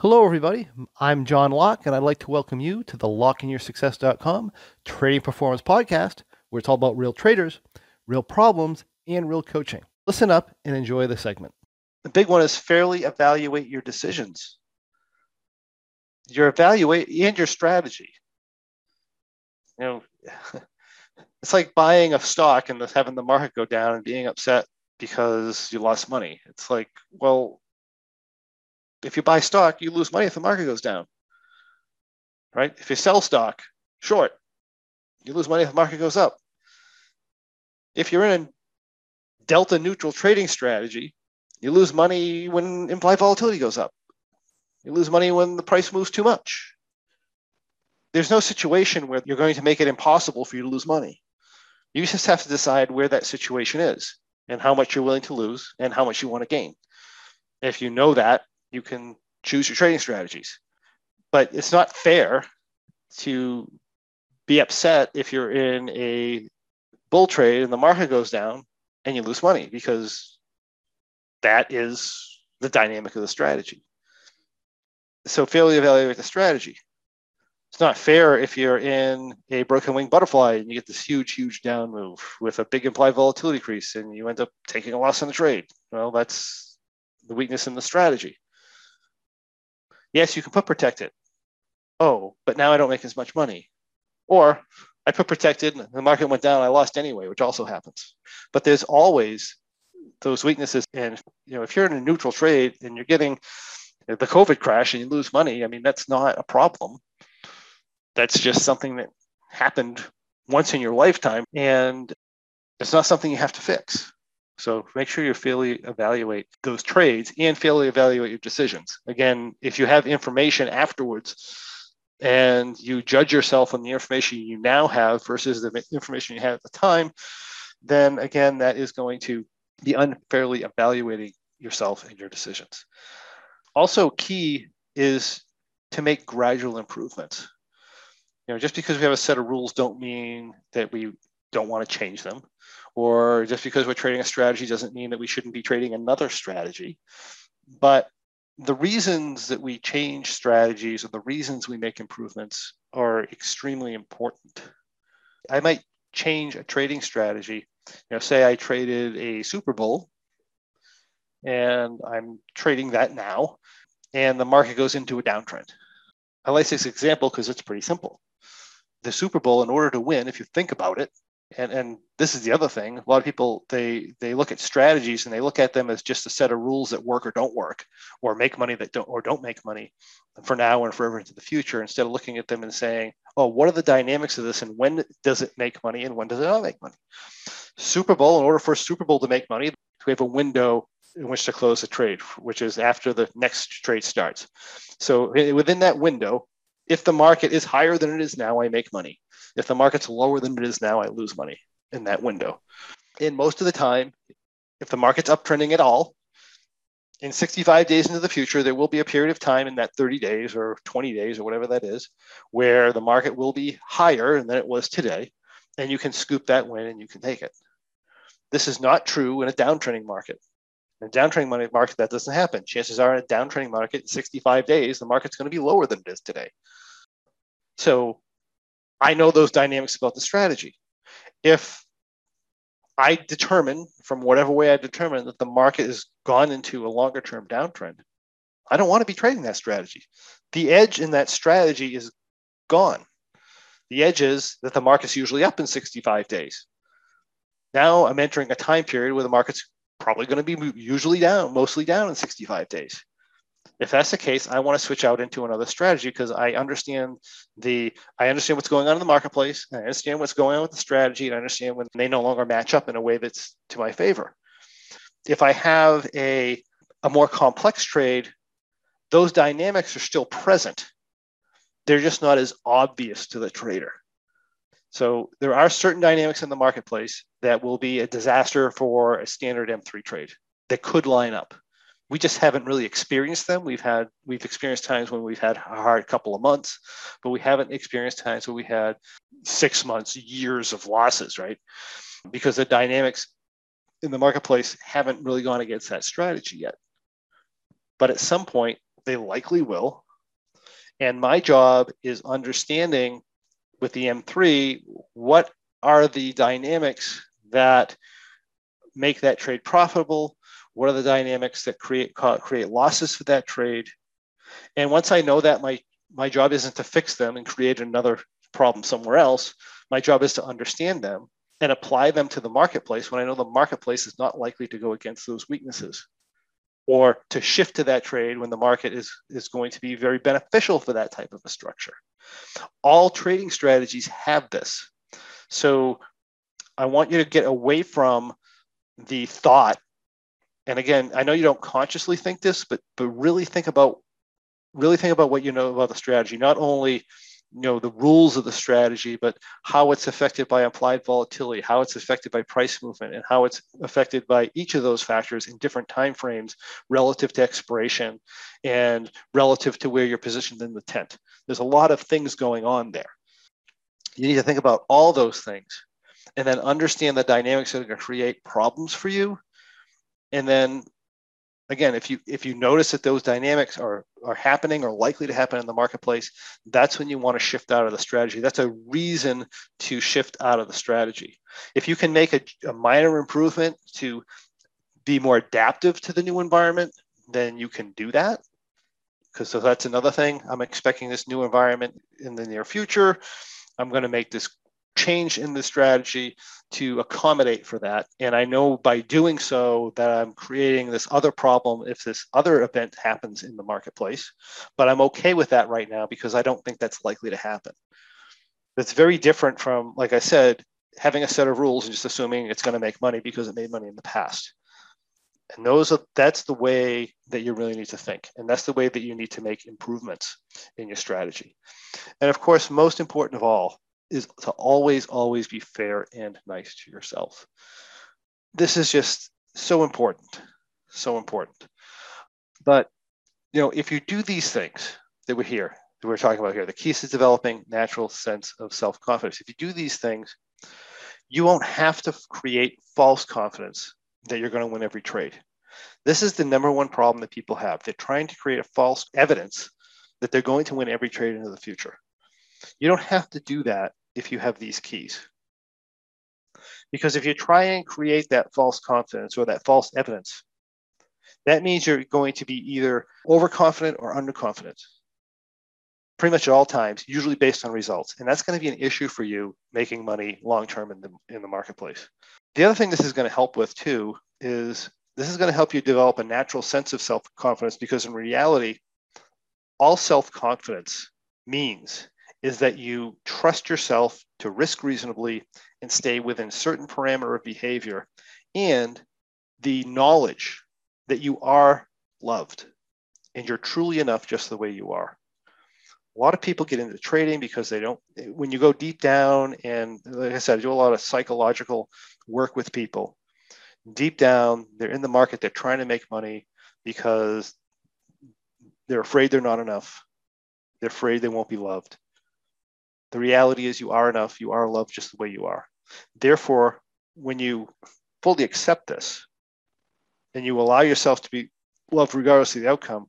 Hello, everybody. I'm John Locke, and I'd like to welcome you to the LockeInYourSuccess.com Trading Performance Podcast, where it's all about real traders, real problems, and real coaching. Listen up and enjoy the segment. The big one is fairly evaluate your decisions, your evaluate and your strategy. You know, it's like buying a stock and having the market go down and being upset because you lost money. It's like, well, if you buy stock, you lose money if the market goes down. Right? If you sell stock short, you lose money if the market goes up. If you're in a delta neutral trading strategy, you lose money when implied volatility goes up. You lose money when the price moves too much. There's no situation where you're going to make it impossible for you to lose money. You just have to decide where that situation is and how much you're willing to lose and how much you want to gain. If you know that, you can choose your trading strategies. But it's not fair to be upset if you're in a bull trade and the market goes down and you lose money because that is the dynamic of the strategy. So fairly evaluate the strategy. It's not fair if you're in a broken wing butterfly and you get this huge, huge down move with a big implied volatility increase and you end up taking a loss on the trade. Well, that's the weakness in the strategy. Yes, you can put protected. Oh, but now I don't make as much money. Or I put protected, and the market went down, I lost anyway, which also happens. But there's always those weaknesses. And you know, if you're in a neutral trade and you're getting the COVID crash and you lose money, I mean, that's not a problem. That's just something that happened once in your lifetime, and it's not something you have to fix. So make sure you fairly evaluate those trades and fairly evaluate your decisions. Again, if you have information afterwards and you judge yourself on the information you now have versus the information you had at the time, then again, that is going to be unfairly evaluating yourself and your decisions. Also, key is to make gradual improvements. You know, just because we have a set of rules don't mean that we don't want to change them or just because we're trading a strategy doesn't mean that we shouldn't be trading another strategy. But the reasons that we change strategies or the reasons we make improvements are extremely important. I might change a trading strategy. You know, say I traded a SuperBull and I'm trading that now, and the market goes into a downtrend. I like this example because it's pretty simple. The SuperBull, in order to win, if you think about it, and and this is the other thing. A lot of people they they look at strategies and they look at them as just a set of rules that work or don't work or make money that don't or don't make money for now and forever into the future instead of looking at them and saying oh what are the dynamics of this and when does it make money and when does it not make money? SuperBull in order for SuperBull to make money we have a window in which to close a trade which is after the next trade starts. So within that window if the market is higher than it is now i make money if the market's lower than it is now, I lose money in that window. And most of the time, if the market's uptrending at all, in 65 days into the future, there will be a period of time in that 30 days or 20 days or whatever that is, where the market will be higher than it was today. And you can scoop that win and you can take it. This is not true in a downtrending market. In a downtrending market, that doesn't happen. Chances are in a downtrending market, in 65 days, the market's going to be lower than it is today. So I know those dynamics about the strategy. If I determine from whatever way I determine that the market has gone into a longer term downtrend, I don't want to be trading that strategy. The edge in that strategy is gone. The edge is that the market's usually up in 65 days. Now I'm entering a time period where the market's probably going to be usually down, mostly down in 65 days. If that's the case, I want to switch out into another strategy because I understand the I understand what's going on in the marketplace. I understand what's going on with the strategy, and I understand when they no longer match up in a way that's to my favor. If I have a a more complex trade, those dynamics are still present. They're just not as obvious to the trader. So there are certain dynamics in the marketplace that will be a disaster for a standard M3 trade that could line up we just haven't really experienced them. We've had we've experienced times when we've had a hard couple of months, but we haven't experienced times where we had six months, years of losses, right? Because the dynamics in the marketplace haven't really gone against that strategy yet. But at some point, They likely will. And my job is understanding with the M3 what are the dynamics that make that trade profitable? What are the dynamics that create create losses for that trade? And once I know that, my my job isn't to fix them and create another problem somewhere else. My job is to understand them and apply them to the marketplace when I know the marketplace is not likely to go against those weaknesses or to shift to that trade when the market is, is going to be very beneficial for that type of a structure. All trading strategies have this. So I want you to get away from the thought. And again, I know you don't consciously think this, but but really think about really think about what you know about the strategy. Not only you know the rules of the strategy but how it's affected by implied volatility how it's affected by price movement and how it's affected by each of those factors in different time frames relative to expiration and relative to where you're positioned in the tent there's a lot of things going on there you need to think about all those things and then understand the dynamics that are going to create problems for you and then again, if you if you notice that those dynamics are are happening or likely to happen in the marketplace, that's when you want to shift out of the strategy. That's a reason to shift out of the strategy. If you can make a, a minor improvement to be more adaptive to the new environment, then you can do that. Because so that's another thing. I'm expecting this new environment in the near future. I'm going to make this change in the strategy to accommodate for that. And I know by doing so that I'm creating this other problem if this other event happens in the marketplace. But I'm okay with that right now because I don't think that's likely to happen. It's very different from, like I said, having a set of rules and just assuming it's going to make money because it made money in the past. And those are that's the way that you really need to think. And that's the way that you need to make improvements in your strategy. And of course, most important of all, is to always, always be fair and nice to yourself. This is just so important, so important. But you know, if you do these things that we're here, that we're talking about here, the keys to developing natural sense of self-confidence. If you do these things, you won't have to create false confidence that you're going to win every trade. This is the number one problem that people have. They're trying to create a false evidence that they're going to win every trade into the future. You don't have to do that if you have these keys. Because if you try and create that false confidence or that false evidence, that means you're going to be either overconfident or underconfident pretty much at all times, usually based on results. And that's going to be an issue for you making money long term in the, in the marketplace. The other thing this is going to help with too is this is going to help you develop a natural sense of self confidence because in reality, all self confidence means is that you trust yourself to risk reasonably and stay within a certain parameter of behavior and the knowledge that you are loved and you're truly enough just the way you are. A lot of people get into trading because they don't, when you go deep down, and like I said, I do a lot of psychological work with people. Deep down, they're in the market, they're trying to make money because they're afraid they're not enough. They're afraid they won't be loved. The reality is you are enough, you are loved just the way you are. Therefore, when you fully accept this and you allow yourself to be loved regardless of the outcome,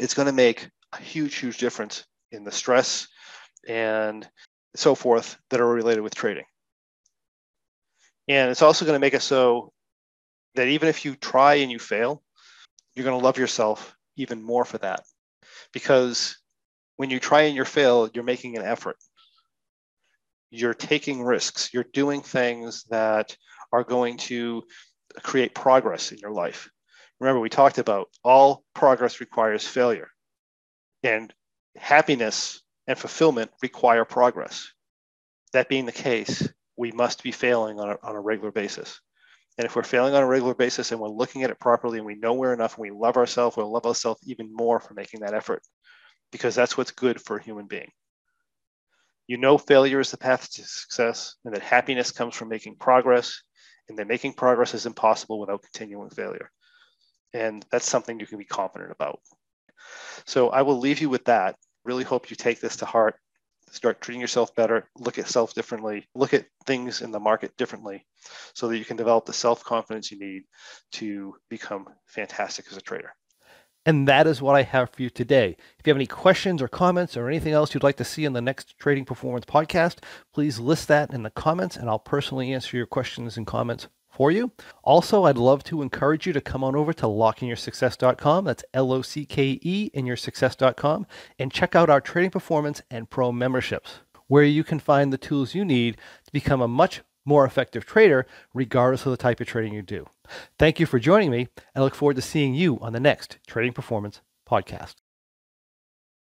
it's going to make a huge, huge difference in the stress and so forth that are related with trading. And it's also going to make it so that even if you try and you fail, you're going to love yourself even more for that. Because when you try and you fail, you're making an effort. You're taking risks. You're doing things that are going to create progress in your life. Remember, we talked about all progress requires failure, and happiness and fulfillment require progress. That being the case, we must be failing on a, on a regular basis. And if we're failing on a regular basis and we're looking at it properly and we know we're enough and we love ourselves, we'll love ourselves even more for making that effort because that's what's good for a human being. You know, failure is the path to success, and that happiness comes from making progress, and that making progress is impossible without continuing failure. And that's something you can be confident about. So I will leave you with that. Really hope you take this to heart. Start treating yourself better, look at self differently, look at things in the market differently so that you can develop the self confidence you need to become fantastic as a trader. And that is what I have for you today. If you have any questions or comments or anything else you'd like to see in the next Trading Performance podcast, please list that in the comments and I'll personally answer your questions and comments for you. Also, I'd love to encourage you to come on over to lockeinyoursuccess.com. That's L O C K E in your success.com and check out our trading performance and pro memberships, where you can find the tools you need to become a much more effective trader, regardless of the type of trading you do. Thank you for joining me. I look forward to seeing you on the next Trading Performance podcast.